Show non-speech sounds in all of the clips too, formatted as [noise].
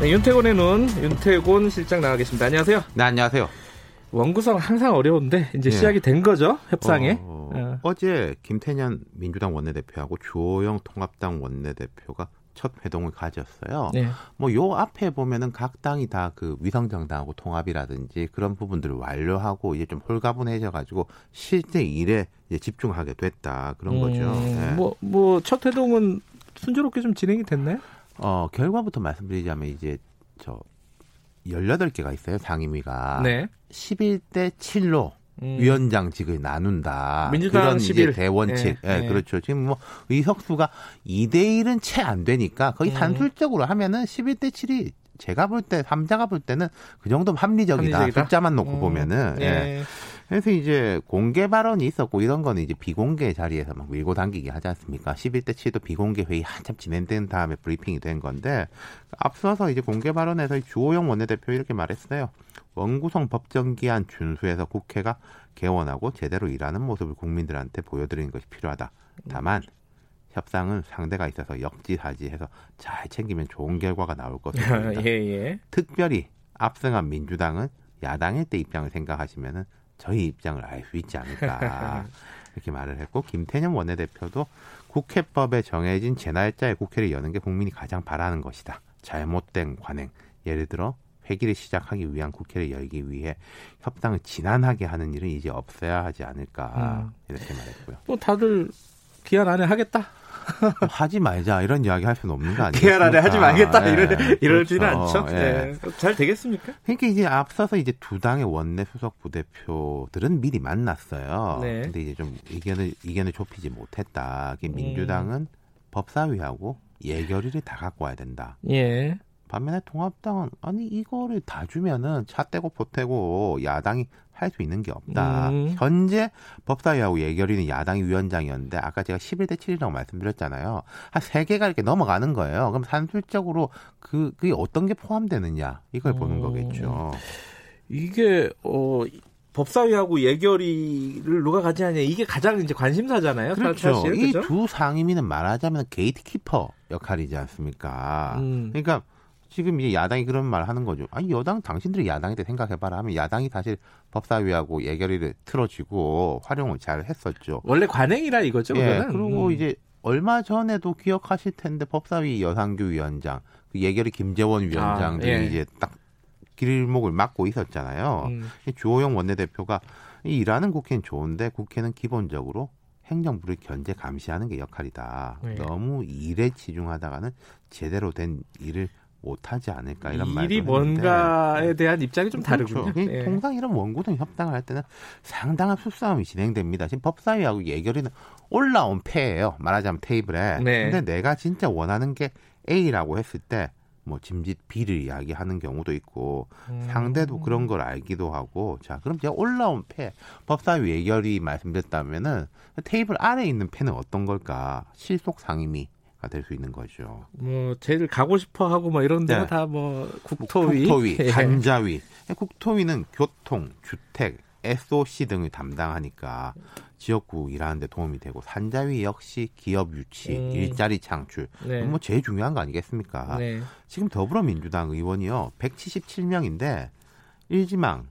네, 윤태곤의 눈, 윤태곤 실장 나와 계십니다. 안녕하세요. 네, 안녕하세요. 원구성 항상 어려운데 이제 네. 시작이 된 거죠 협상에. 어, 어 제 김태년 민주당 원내대표하고 주호영 통합당 원내대표가 첫 회동을 가졌어요. 네. 뭐요 앞에 보면은 각 당이 다 그 위성정당하고 통합이라든지 그런 부분들을 완료하고 이제 좀 홀가분해져 가지고 실제 일에 이제 집중하게 됐다 그런 거죠. 네. 뭐뭐 첫 회동은 순조롭게 좀 진행이 됐나요? 어, 결과부터 말씀드리자면 이제 저 18개가 있어요, 상임위가. 네. 11대 7로 음. 위원장직을 나눈다. 민주당 그런 11. 이제 대원칙. 네, 예, 네. 그렇죠. 지금 뭐 의석수가 2대 1은 채 안 되니까 거의 음. 산술적으로 하면은 11대 7이 제가 볼 때, 삼자가 볼 때는 그 정도면 합리적이다. 합리적이다? 숫자만 놓고 음. 보면은. 예. 예. 그래서 이제 공개 발언이 있었고 이런 거는 이제 비공개 자리에서 막 밀고 당기기 하지 않습니까? 11대 7도 비공개 회의 한참 진행된 다음에 브리핑이 된 건데 앞서서 이제 공개 발언에서 주호영 원내대표 이렇게 말했어요. 원구성 법정기한 준수해서 국회가 개원하고 제대로 일하는 모습을 국민들한테 보여드리는 것이 필요하다. 다만 협상은 상대가 있어서 역지사지해서 잘 챙기면 좋은 결과가 나올 것입니다. [laughs] 예, 예. 특별히 압승한 민주당은 야당일 때 입장을 생각하시면은 저희 입장을 알수 있지 않을까 [laughs] 이렇게 말을 했고 김태년 원내대표도 국회법에 정해진 제 날짜에 국회를 여는 게 국민이 가장 바라는 것이다. 잘못된 관행 예를 들어 회기를 시작하기 위한 국회를 열기 위해 협상을 지난하게 하는 일은 이제 없어야 하지 않을까 음. 이렇게 말했고요. 뭐 다들 기한 안에 하겠다. 하지 말자 이런 이야기 할 수는 없는 거 아니에요? 안에 하지 말겠다. 예, 이럴 이럴지는 그렇죠. 않죠. 예. 네. 잘 되겠습니까? 그러니까 이제 앞서서 이제 두 당의 원내 수석 부대표들은 미리 만났어요. 네. 근데 이제 좀 의견을 의견을 좁히지 못했다. 그 민주당은 법사위하고 예결위를 다 갖고 와야 된다. 예. 반면에 통합당은 아니 이거를 다 주면은 차 떼고 보태고 야당이 할 수 있는 게 없다. 음. 현재 법사위하고 예결위는 야당이 위원장이었는데 아까 제가 11대 7이라고 말씀드렸잖아요. 한 세 개가 이렇게 넘어가는 거예요. 그럼 산술적으로 그 그게 어떤 게 포함되느냐 이걸 보는 음. 거겠죠. 이게 어 법사위하고 예결위를 누가 가지느냐 이게 가장 이제 관심사잖아요. 그렇죠. 이? 두 상임위는 말하자면 게이트키퍼 역할이지 않습니까? 음. 그러니까 지금 이제 야당이 그런 말 하는 거죠. 아니 여당 당신들이 야당일 때 생각해봐라 하면 야당이 사실 법사위하고 예결위를 틀어쥐고 활용을 잘 했었죠. 원래 관행이라 이거죠. 예. 그거는. 그리고 음. 이제 얼마 전에도 기억하실 텐데 법사위 여상규 위원장, 그 예결위 김재원 위원장들이 예. 이제 딱 길목을 막고 있었잖아요. 음. 이 주호영 원내대표가 이 일하는 국회는 좋은데 국회는 기본적으로 행정부를 견제 감시하는 게 역할이다. 네. 너무 일에 치중하다가는 제대로 된 일을 못하지 않을까 이런 말도 일이 뭔가에 대한 입장이 좀 다르군요. 그렇죠. 예. 통상 이런 원구동 협상을 할 때는 상당한 수싸움이 진행됩니다. 지금 법사위하고 예결위는 올라온 패예요. 말하자면 테이블에. 네. 근데 내가 진짜 원하는 게 A라고 했을 때 뭐 짐짓 B를 이야기하는 경우도 있고 음. 상대도 그런 걸 알기도 하고 자 그럼 제가 올라온 패 법사위 예결위 말씀드렸다면은 테이블 아래에 있는 패는 어떤 걸까 실속 상임위가 될수 있는 거죠. 뭐 제일 가고 싶어 하고 뭐 이런 데가 네. 다뭐 국토위, 국토위, [laughs] 예. 산자위. 국토위는 교통, 주택, SOC 등을 담당하니까 지역구 일하는 데 도움이 되고 산자위 역시 기업 유치, 음. 일자리 창출. 네. 뭐 제일 중요한 거 아니겠습니까? 네. 지금 더불어민주당 의원이요. 177명인데 1지망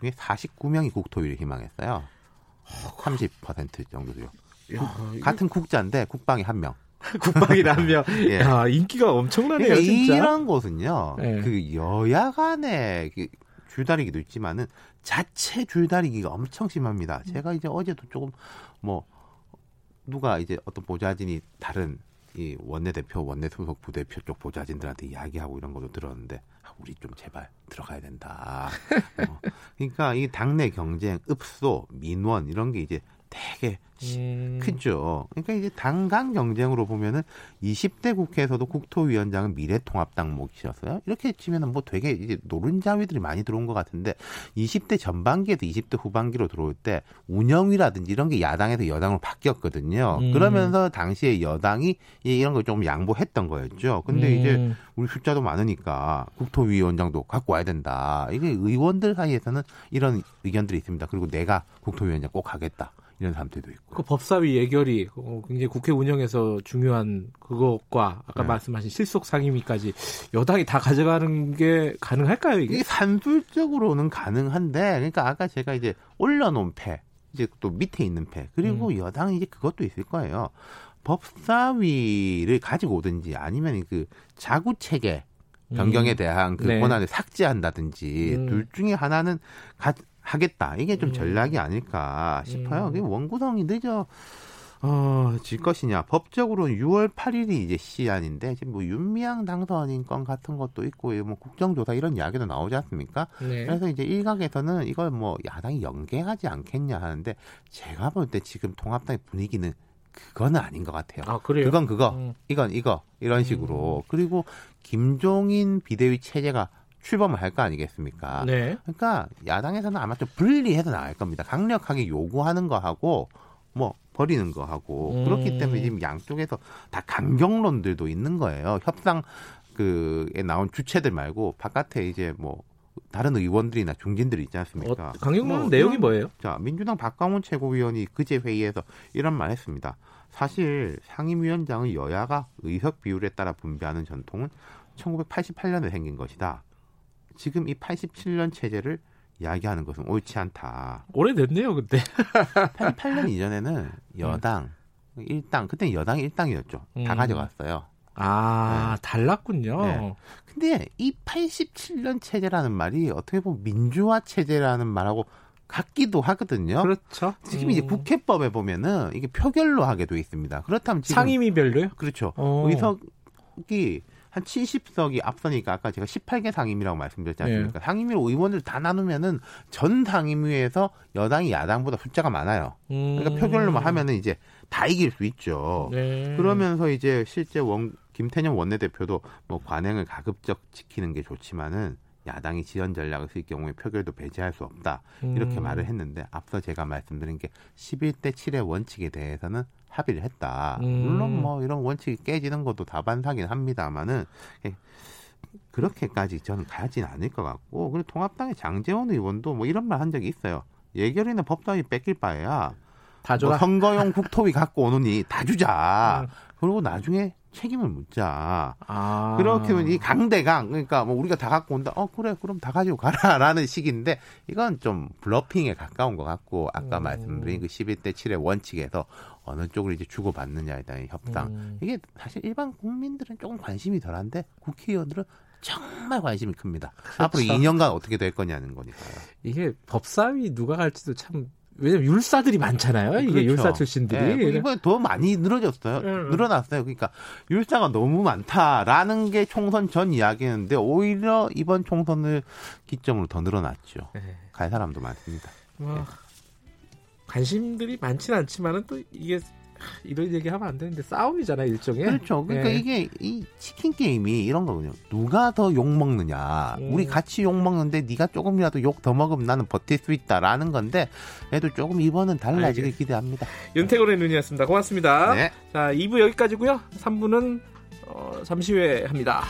중에 49명이 국토위를 희망했어요. 30% 정도요. 야, 이거 같은 국자인데 국방이 한 명. [laughs] 국방이 라면 [laughs] 예. 야, 인기가 엄청나네요, 그러니까 진짜. 이런 곳은요. 네. 그 여야 간의 그 줄다리기도 있지만은 자체 줄다리기가 엄청 심합니다. 제가 이제 어제도 조금 뭐 누가 이제 어떤 보좌진이 다른 이 원내대표, 원내소속 부대표 쪽 보좌진들한테 이야기하고 이런 것도 들었는데 아, 우리 좀 제발 들어가야 된다. 어. 그러니까 이 당내 경쟁, 읍소, 민원 이런 게 이제 되게 음. 크죠. 그러니까 이제 당간 경쟁으로 보면은 20대 국회에서도 국토위원장은 미래통합당 몫이었어요. 이렇게 치면은 뭐 되게 이제 노른자위들이 많이 들어온 것 같은데 20대 전반기에도 20대 후반기로 들어올 때 운영이라든지 이런 게 야당에서 여당으로 바뀌었거든요. 음. 그러면서 당시에 여당이 이런 걸 좀 양보했던 거였죠. 근데 이제 음. 우리 숫자도 많으니까 국토위원장도 갖고 와야 된다. 이게 의원들 사이에서는 이런 의견들이 있습니다. 그리고 내가 국토위원장 꼭 하겠다. 이런 사람들도 있고. 그 법사위 예결이 어, 굉장히 국회 운영에서 중요한 그것과 아까 네. 말씀하신 실속 상임위까지 여당이 다 가져가는 게 가능할까요 이게? 이게 산술적으로는 가능한데, 그러니까 아까 제가 이제 올려놓은 패, 이제 또 밑에 있는 패, 그리고 음. 여당은 이제 그것도 있을 거예요. 법사위를 가지고 오든지 아니면 그 자구 체계 변경에 대한 그 네. 권한을 삭제한다든지 음. 둘 중에 하나는 가, 하겠다. 이게 좀 음. 전략이 아닐까 싶어요. 음. 그게 원구성이 늦어 어, 질 것이냐. 법적으로는 6월 8일이 이제 시한인데 지금 뭐 윤미향 당선인 건 같은 것도 있고 뭐 국정조사 이런 이야기도 나오지 않습니까? 네. 그래서 이제 일각에서는 이걸 뭐 야당이 연계하지 않겠냐 하는데 제가 볼 때 지금 통합당의 분위기는 그거는 아닌 것 같아요. 아 그래요? 그건 그거, 음. 이건 이거 이런 식으로 그리고 김종인 비대위 체제가 출범을 할 거 아니겠습니까? 네. 그러니까 야당에서는 아마 좀 분리해서 나갈 겁니다. 강력하게 요구하는 거 하고 뭐 버리는 거 하고 음. 그렇기 때문에 지금 양쪽에서 다 강경론들도 있는 거예요. 협상 그에 나온 주체들 말고 바깥에 이제 뭐 다른 의원들이나 중진들이 있지 않습니까? 어, 강경론 뭐 내용이 뭐예요? 자, 민주당 박광훈 최고위원이 그제 회의에서 이런 말 했습니다. 사실 상임위원장의 여야가 의석 비율에 따라 분배하는 전통은 1988년에 생긴 것이다. 지금 이 87년 체제를 이야기하는 것은 옳지 않다. 오래됐네요 그때. 88년 이전에는 여당, 일당, 그때 여당이 일당이었죠. 다 음. 가져갔어요. 아 달랐군요. 네. 근데 이 87년 체제라는 말이 어떻게 보면 민주화 체제라는 말하고 같기도 하거든요. 그렇죠. 지금 이제 음. 국회법에 보면은 이게 표결로 하게 돼 있습니다. 그렇다면 지금 상임위별로요? 그렇죠. 어. 의석이 한 70석이 앞서니까 아까 제가 18개 상임위라고 말씀드렸지 네. 않습니까? 상임위로 의원을 다 나누면은 전 상임위에서 여당이 야당보다 숫자가 많아요. 그러니까 음. 표결로만 하면은 이제 다 이길 수 있죠. 네. 그러면서 이제 실제 원 김태년 원내대표도 뭐 관행을 가급적 지키는 게 좋지만은 야당이 지연 전략을 쓸 경우에 표결도 배제할 수 없다. 이렇게 음. 말을 했는데 앞서 제가 말씀드린 게 11대 7의 원칙에 대해서는 합의를 했다. 음. 물론 뭐 이런 원칙이 깨지는 것도 다반사긴 합니다만은 예, 그렇게까지 저는 가지는 않을 것 같고 그리고 통합당의 장재원 의원도 뭐 이런 말 한 적이 있어요. 예결위는 법사위 뺏길 바에야 다뭐 줘라. 선거용 국토위 갖고 오느니 다 주자. 음. 그리고 나중에 책임을 묻자. 아. 그렇게 하면 이 강대강 그러니까 뭐 우리가 다 갖고 온다. 어 그래 그럼 다 가지고 가라라는 [laughs] 식인데 이건 좀 블러핑에 가까운 것 같고 아까 음. 말씀드린 그 11대 7의 원칙에서 어느 쪽을 이제 주고받느냐에 대한 협상. 음. 이게 사실 일반 국민들은 조금 관심이 덜한데 국회의원들은 정말 관심이 큽니다. 앞으로 2년간 어떻게 될 거냐는 거니까요. 이게 법사위 누가 갈지도 참 왜냐면 율사들이 많잖아요. 이게 그렇죠. 율사 출신들이. 예, 이번에 더 많이 늘어졌어요. 음. 늘어났어요. 그러니까 율사가 너무 많다라는 게 총선 전 이야기였는데 오히려 이번 총선을 기점으로 더 늘어났죠. 네. 갈 사람도 많습니다. 뭐, 관심들이 많지는 않지만은 또 이게 하, 이런 얘기 하면 안 되는데 싸움이잖아요 일종의. 그렇죠. 그러니까 예. 이게 이 치킨 게임이 이런 거거든요. 누가 더 욕 먹느냐. 음. 우리 같이 욕 먹는데 네가 조금이라도 욕 더 먹으면 나는 버틸 수 있다라는 건데 그래도 조금 이번은 달라지길 알겠- 기대합니다. 윤태곤의 눈이었습니다. 고맙습니다. 네. 자 2부 여기까지고요. 3부는 어, 잠시 후에 합니다.